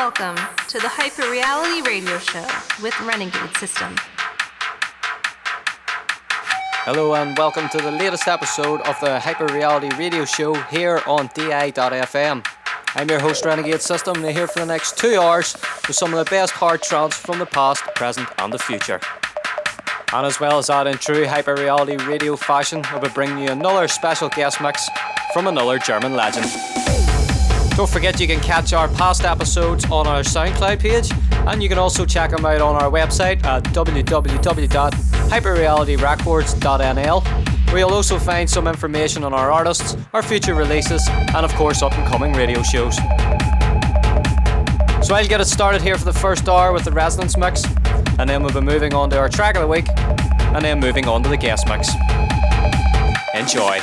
welcome to the Hyper Reality Radio Show with Renegade System. Hello and welcome to the latest episode of the Hyper Reality Radio Show here on DI.FM. I'm your host Renegade System and I'm here for the next two hours with some of the best hard trance from the past, present and the future. And as well as that in true Hyper Reality Radio fashion, I'll be bringing you another special guest mix from another German legend. Don't forget you can catch our past episodes on our SoundCloud page and you can also check them out on our website at www.hyperrealityrecords.nl where you'll also find some information on our artists, our future releases and of course up and coming radio shows. So I'll get it started here for the first hour with the Resonance Mix and then we'll be moving on to our track of the week and then moving on to the guest mix. Enjoy.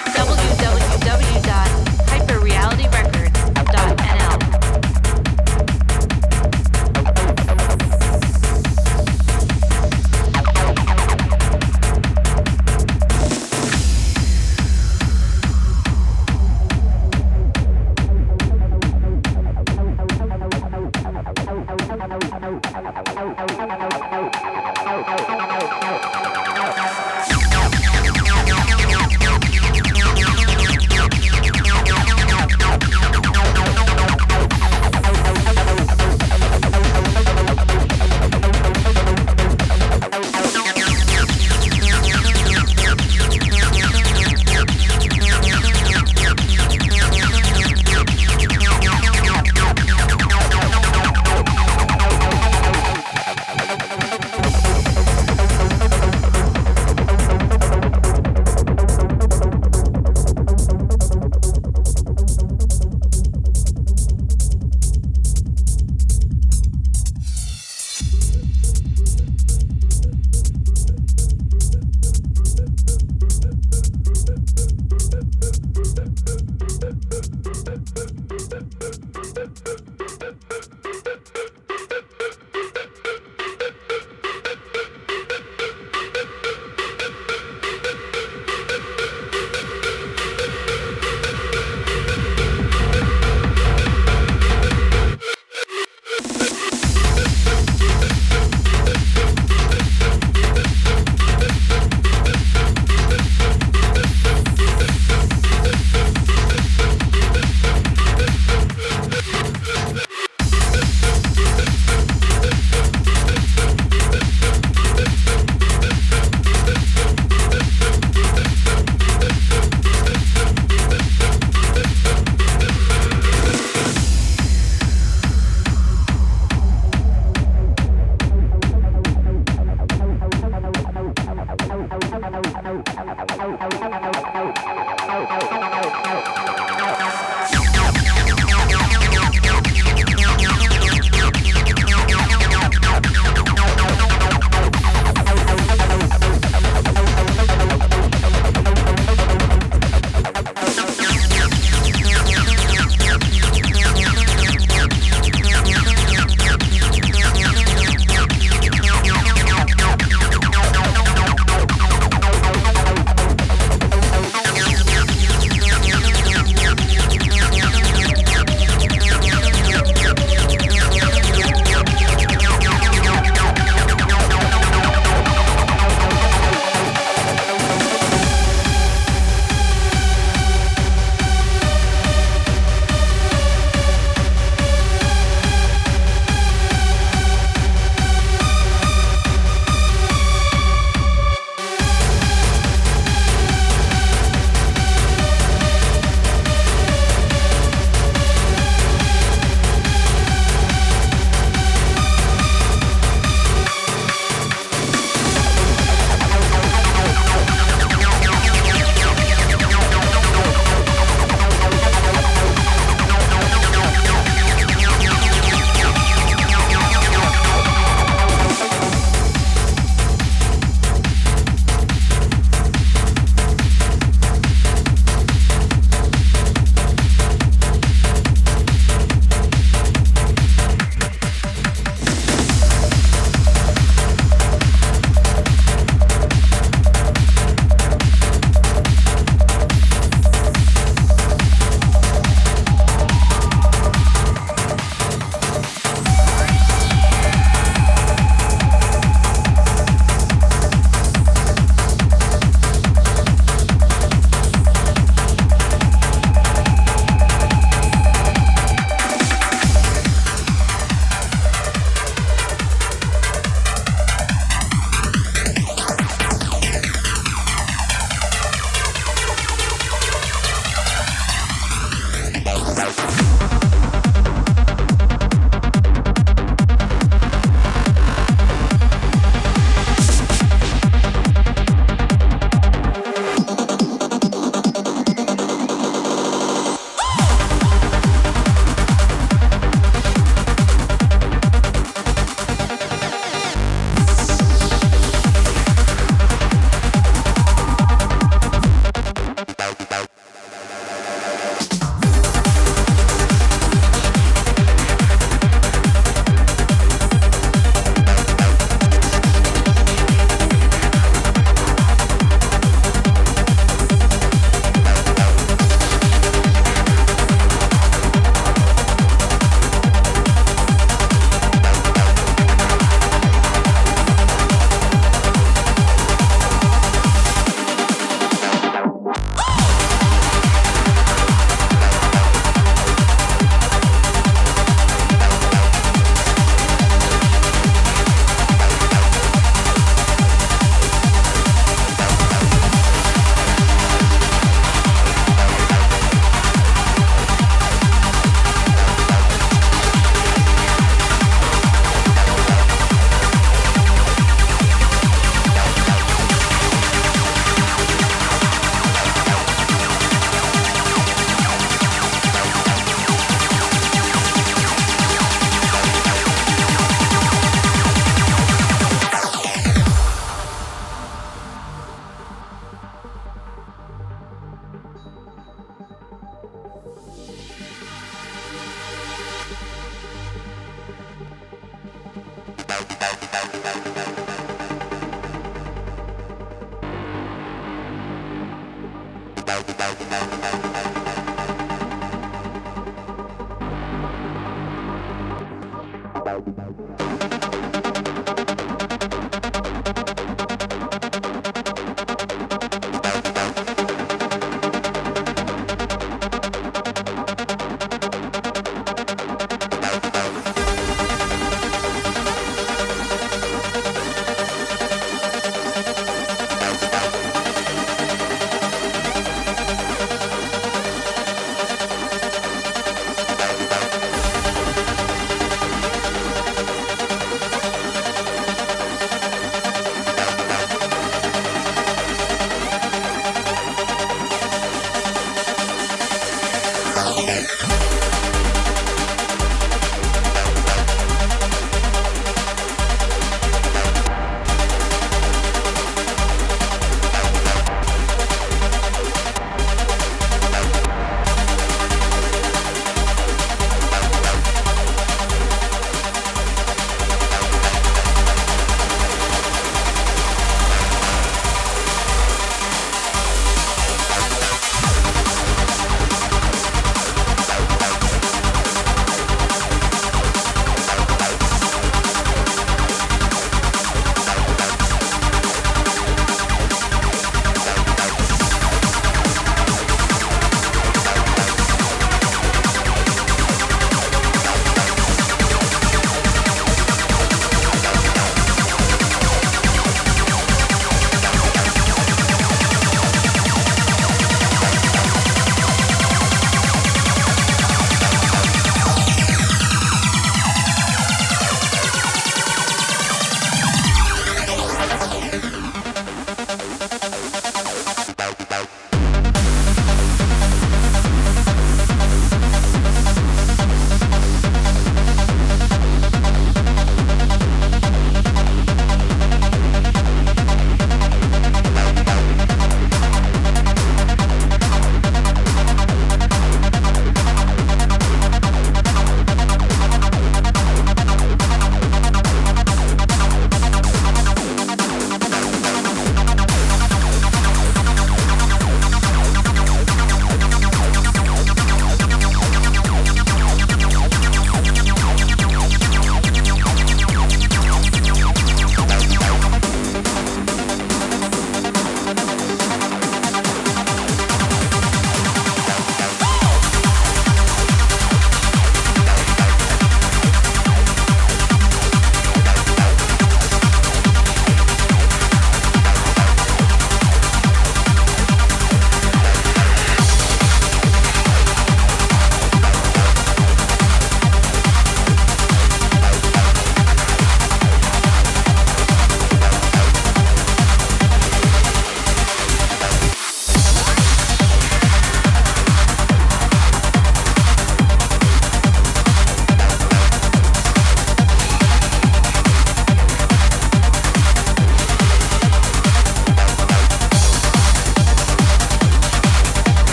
Musik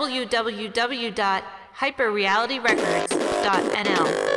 www.hyperrealityrecords.nl.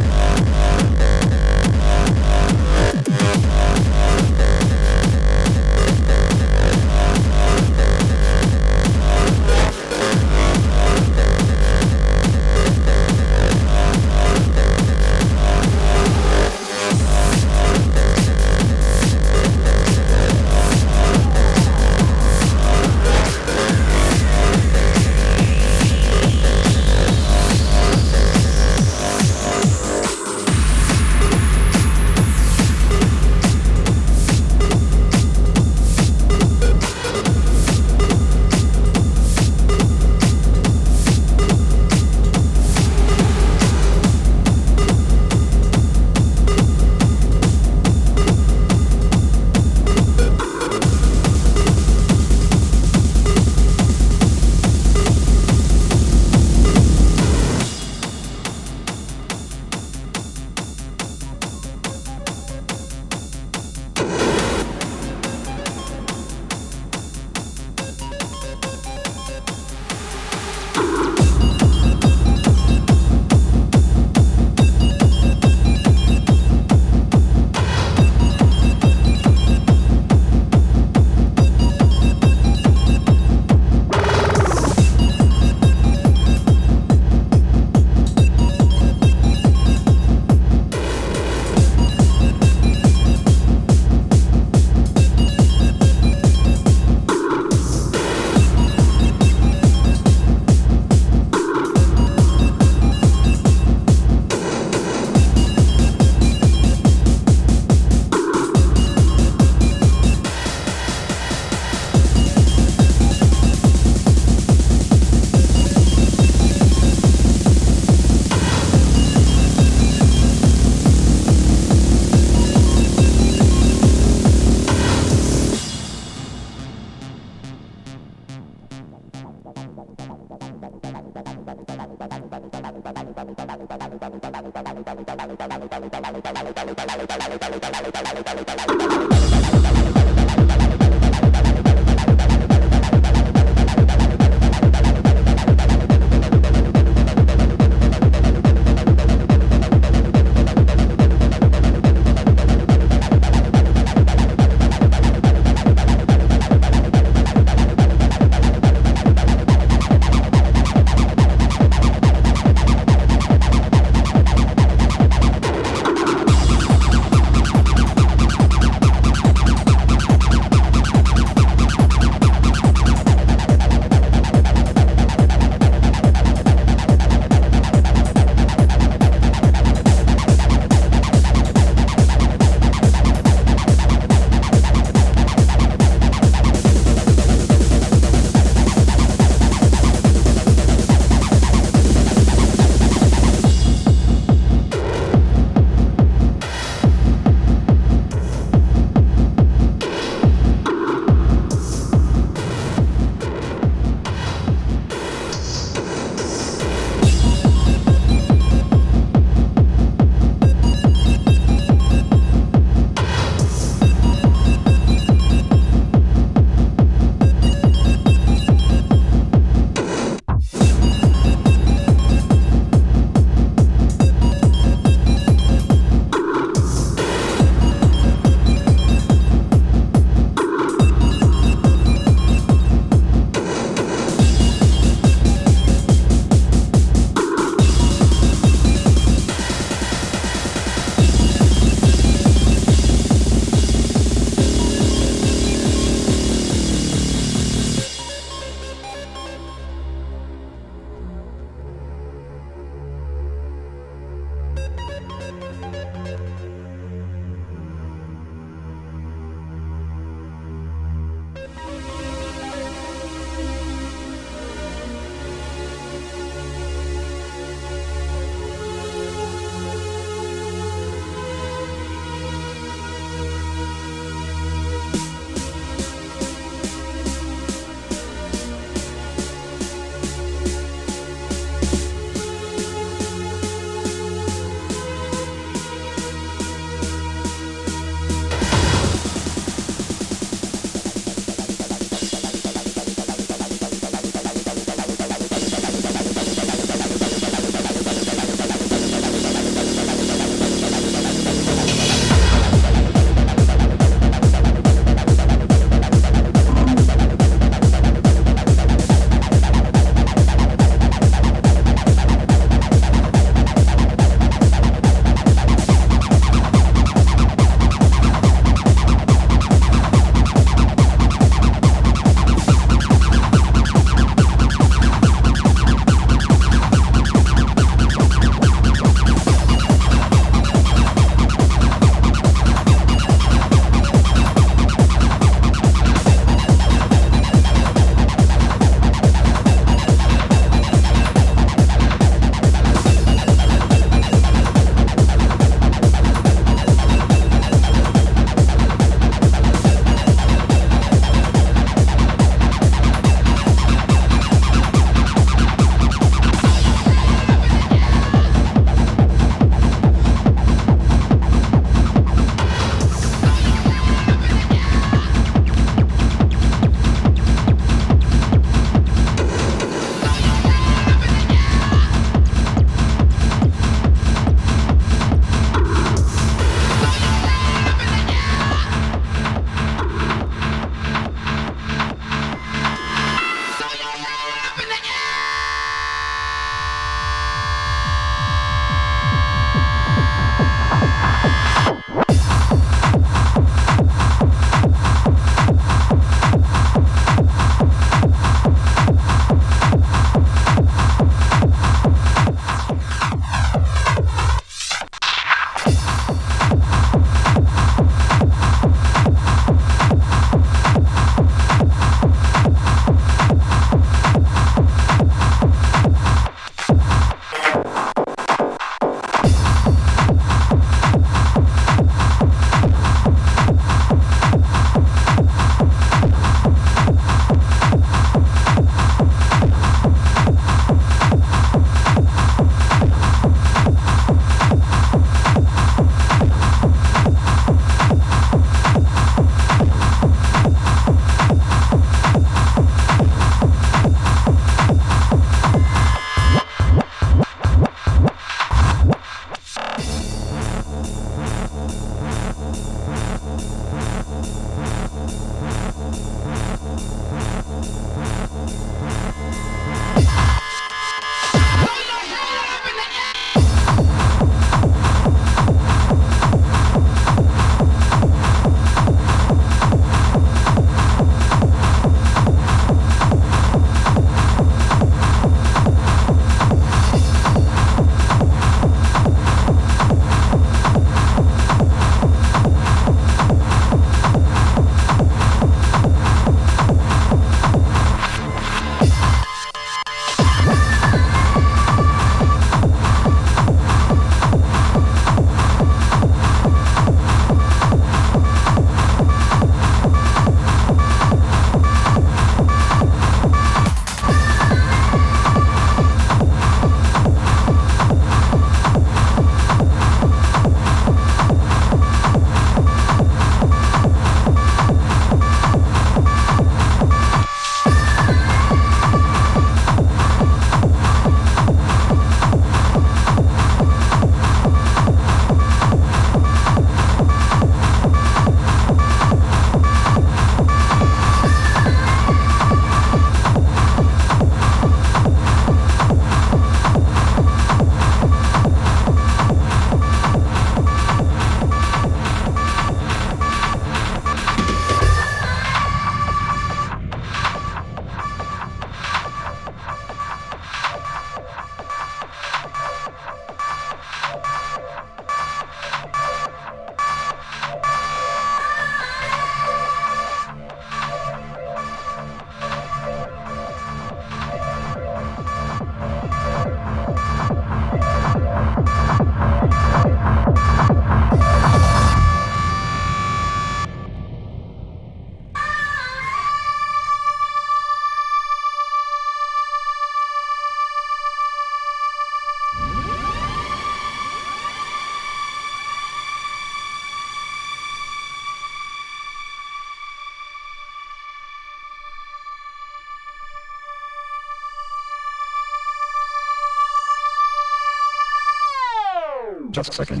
Just a second.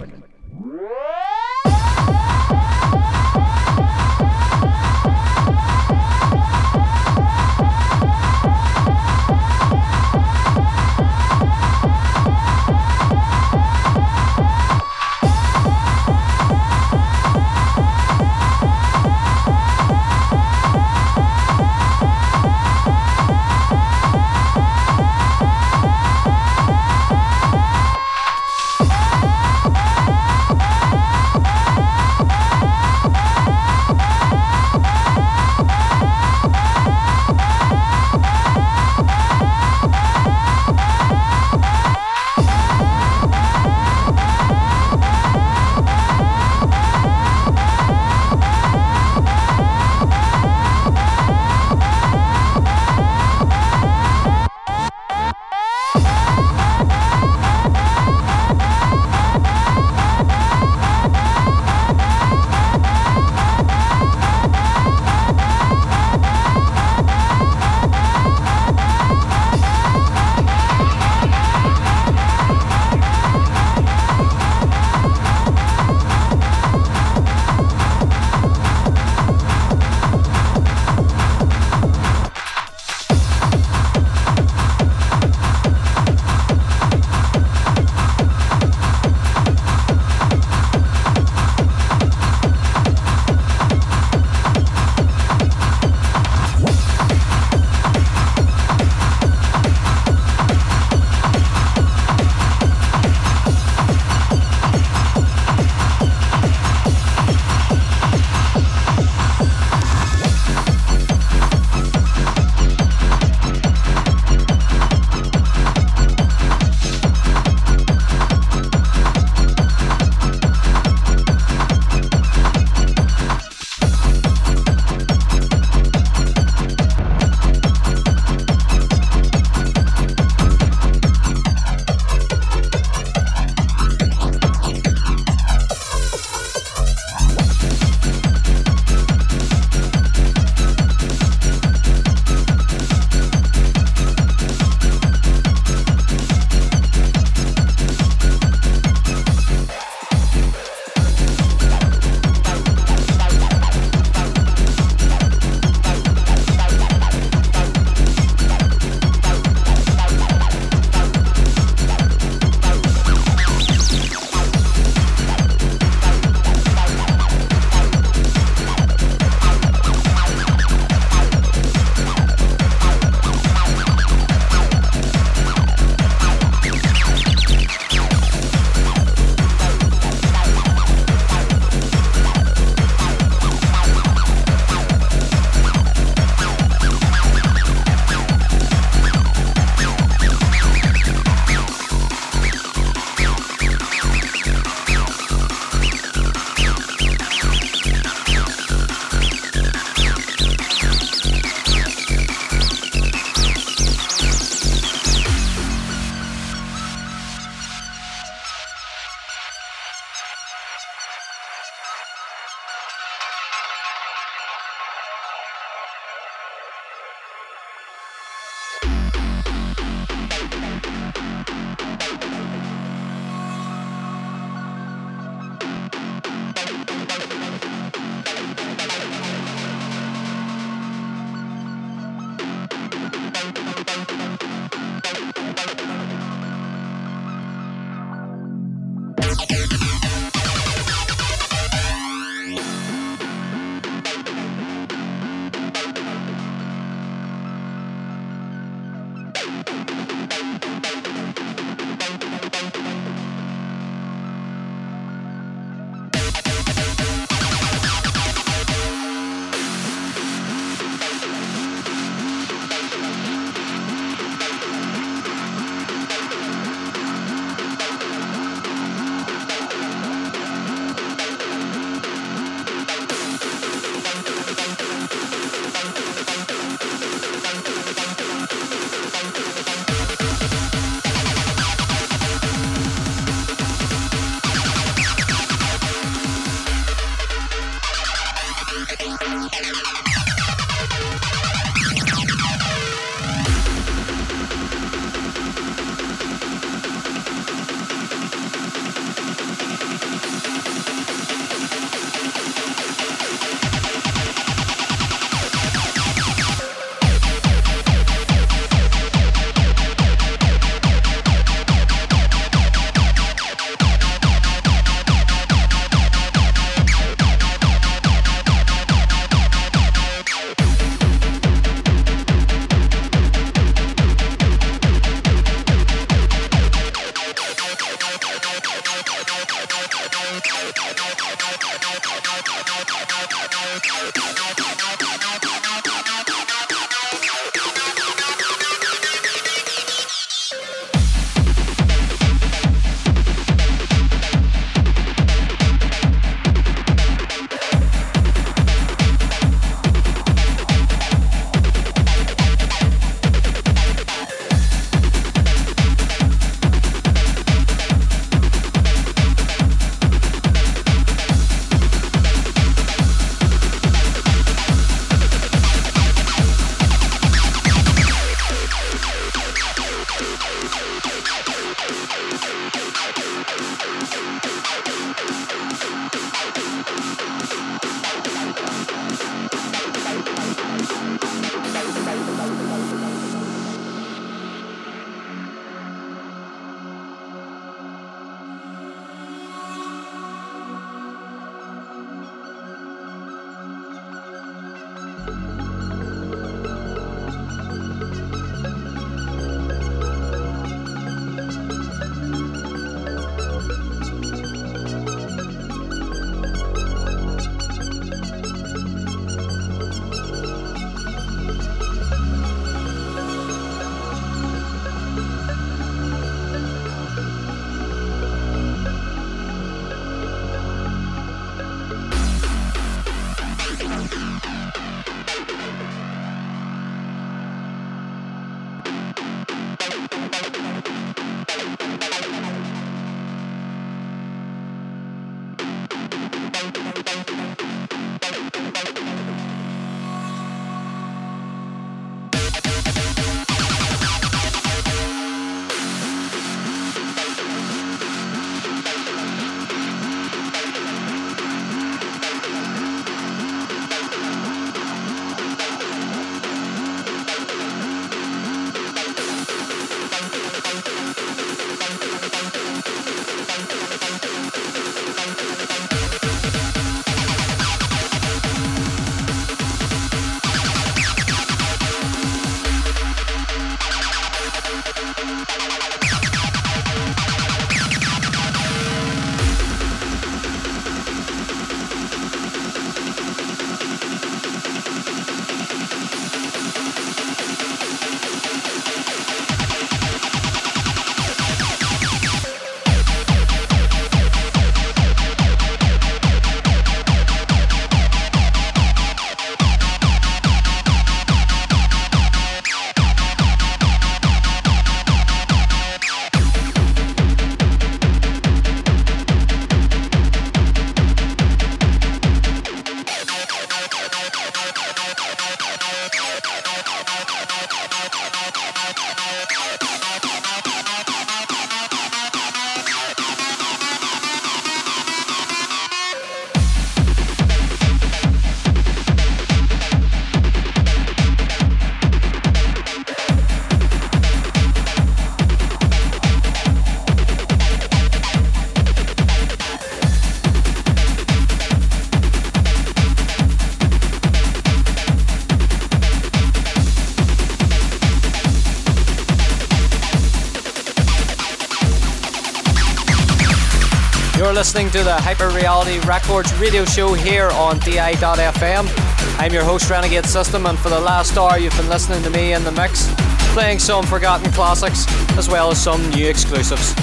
To the Hyper Reality Records radio show here on DI.FM. I'm your host, Renegade System, and for the last hour, you've been listening to me in the mix, playing some forgotten classics as well as some new exclusives.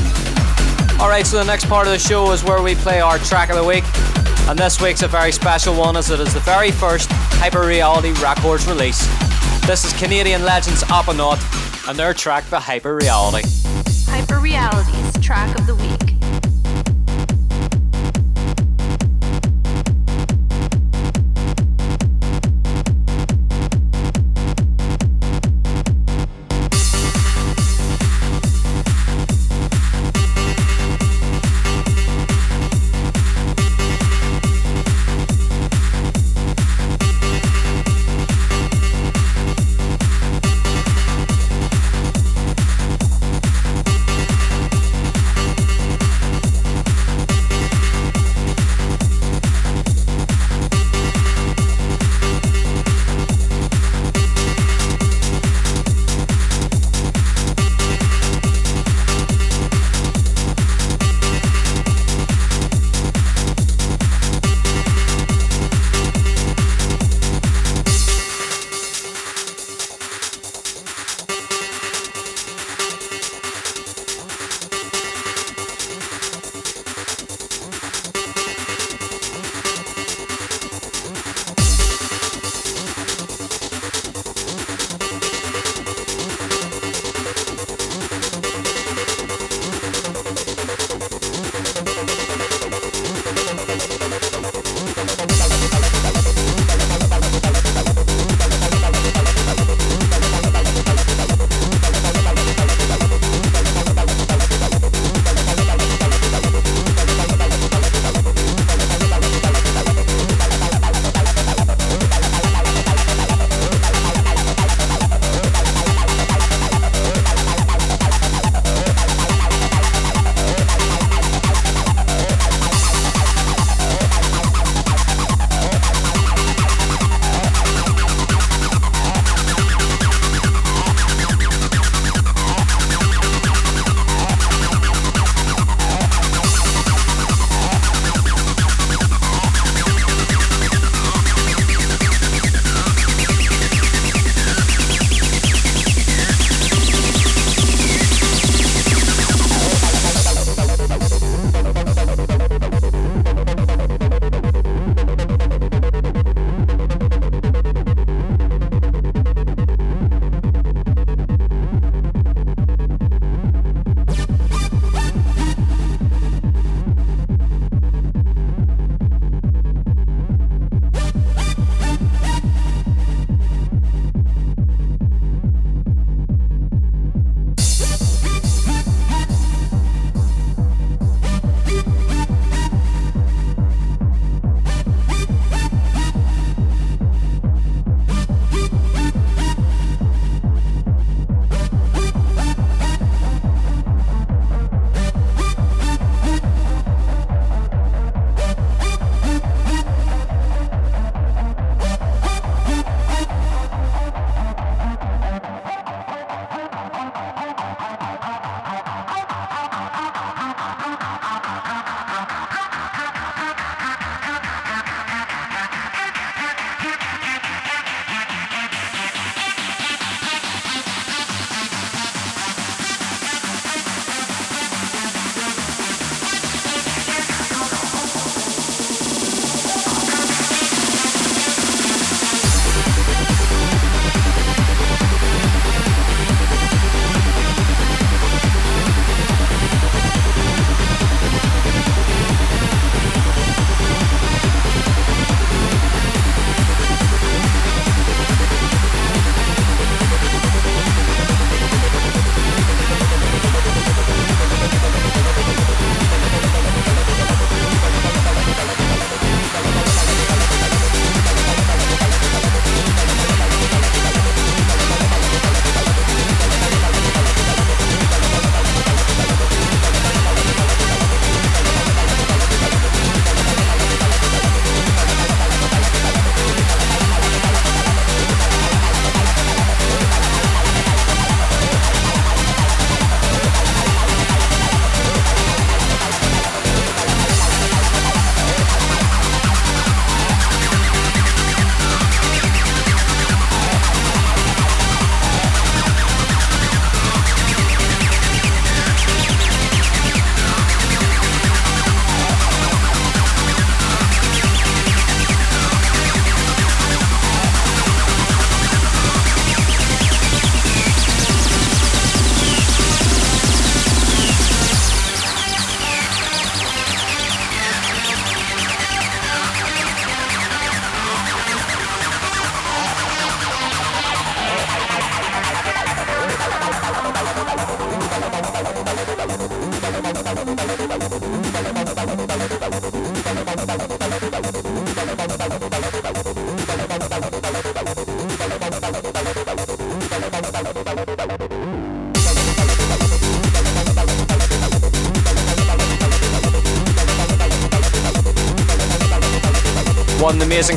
Alright, so the next part of the show is where we play our track of the week, and this week's a very special one as it is the very first Hyper Reality Records release. This is Canadian legends Opanaut and their track, The Hyper Reality. Hyper Reality's track of the week.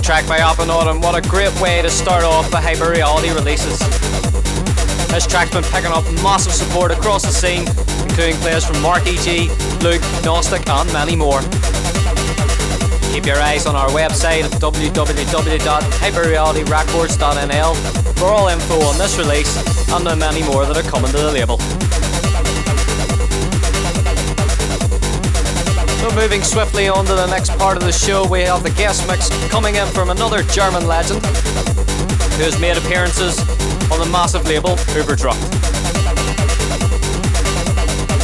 Amazing track by and what a great way to start off the Hyper Reality releases. This track's been picking up massive support across the scene, including players from Mark E.G., Luke, Gnostic and many more. Keep your eyes on our website at www.hyperrealityrecords.nl for all info on this release and the many more that are coming to the label. So moving swiftly on to the next part of the show, we have the guest mix coming in from another German legend who has made appearances on the massive label Überdruck.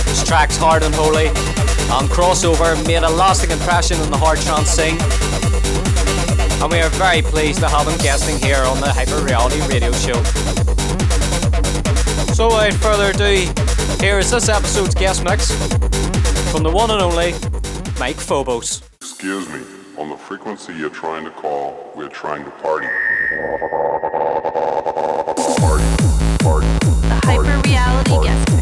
His tracks Hard and Holy and Crossover made a lasting impression on the hard trance scene. And we are very pleased to have him guesting here on the Hyper Reality Radio Show. So without further ado, here is this episode's guest mix from the one and only Mike Phobos. Excuse me, on the frequency you're trying to call, we're trying to party. Party, party. The Hyper Reality Guest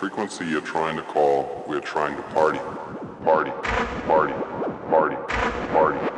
frequency you're trying to call, we're trying to party. Party, party, party, party,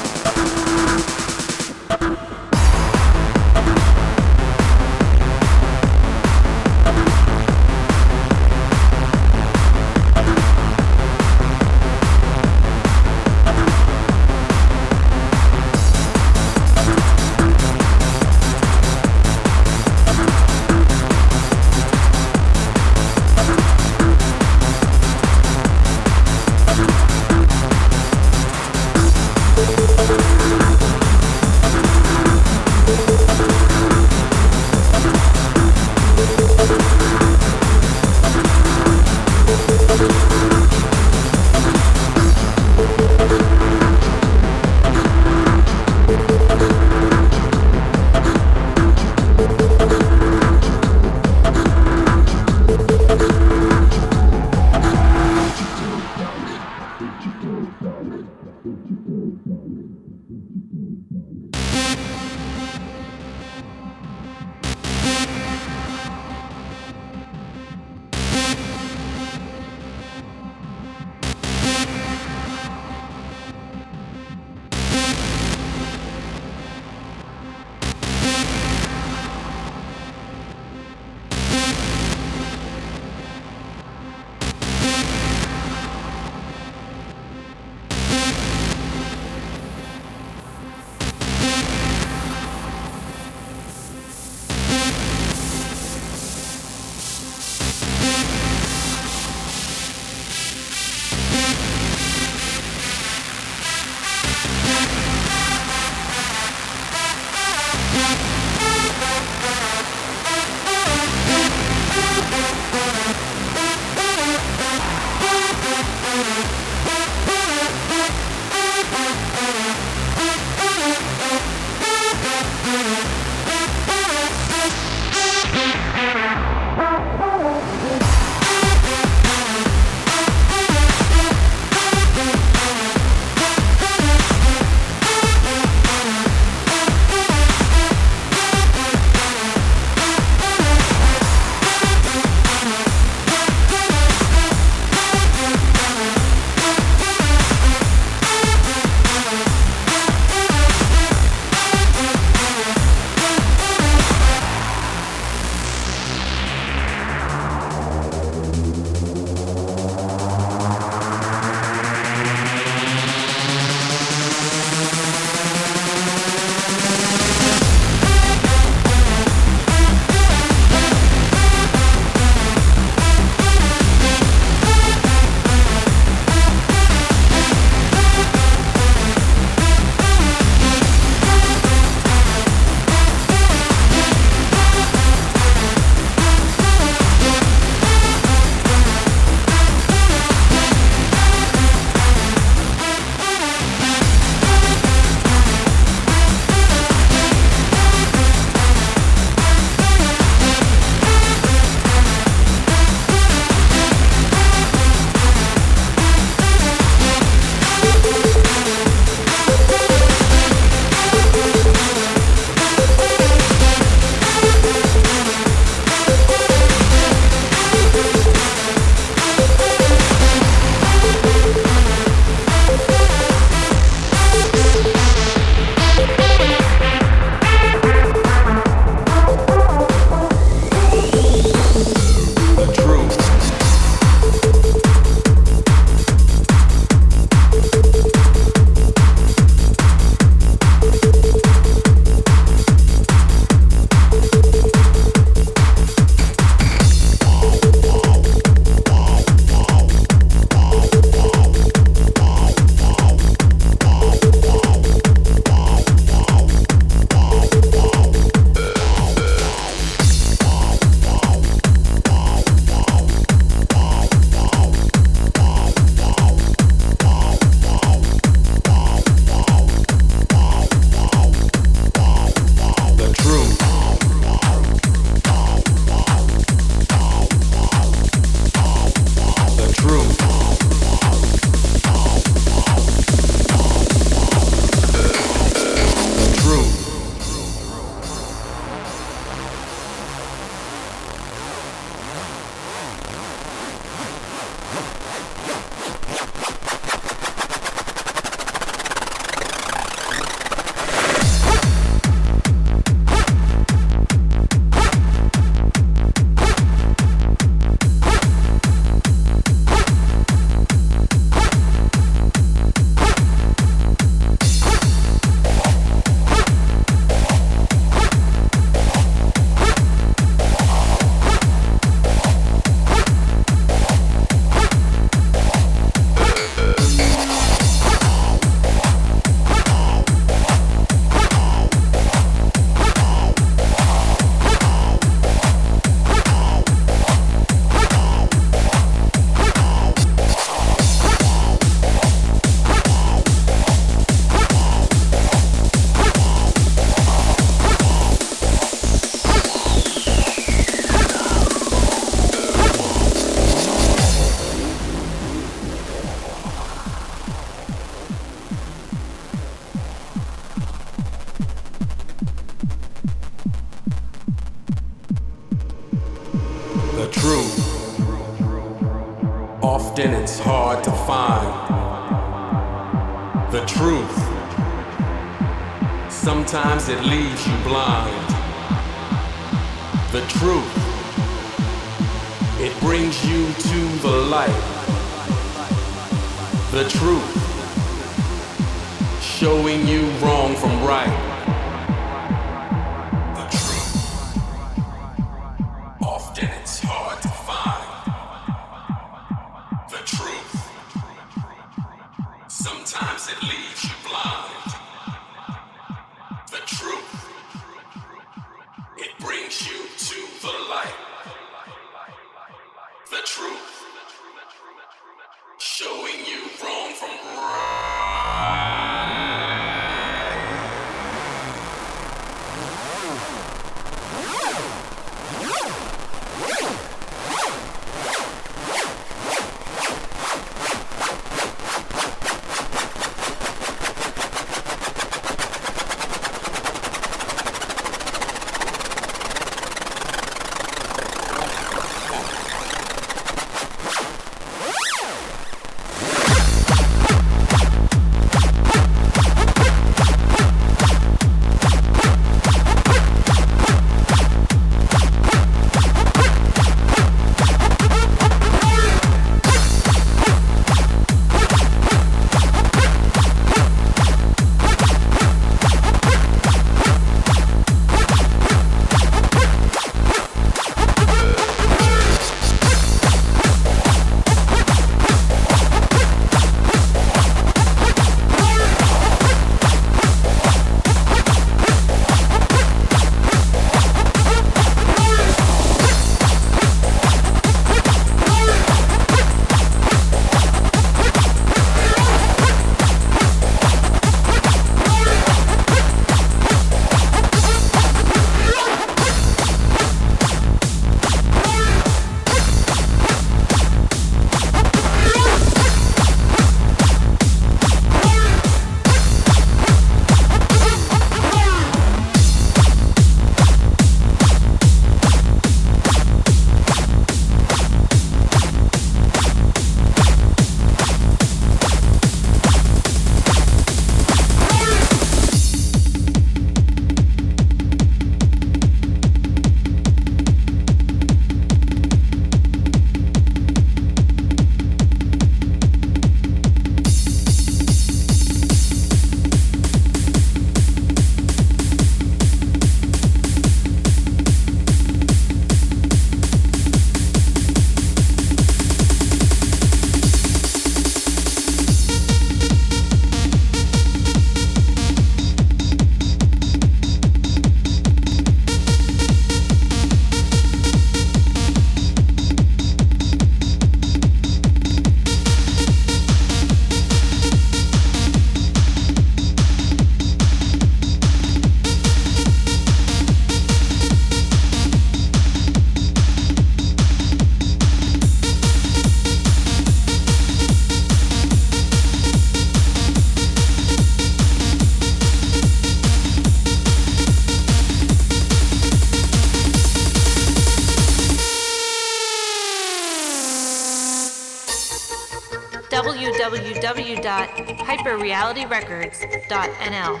www.hyperrealityrecords.nl.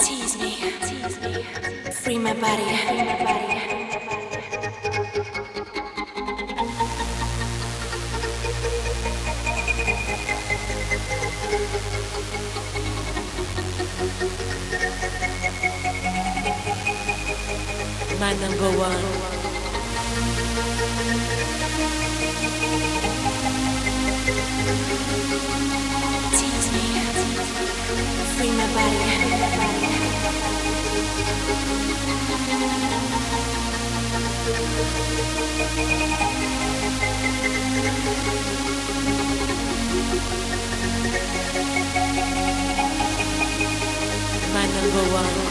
Tease me, tease me, free my body, free my body. My number one. My number one.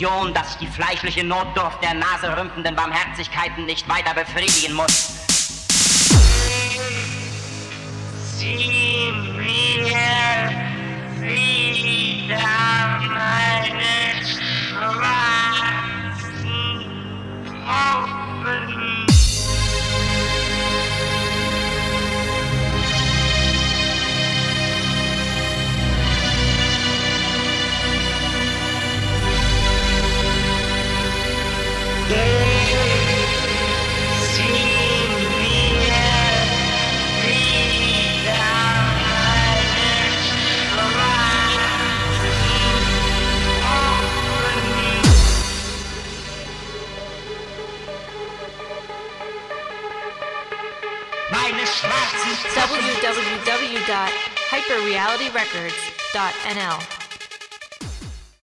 Illusion, dass die fleischliche Notdurft der naserümpfenden Barmherzigkeiten nicht weiter befriedigen muss.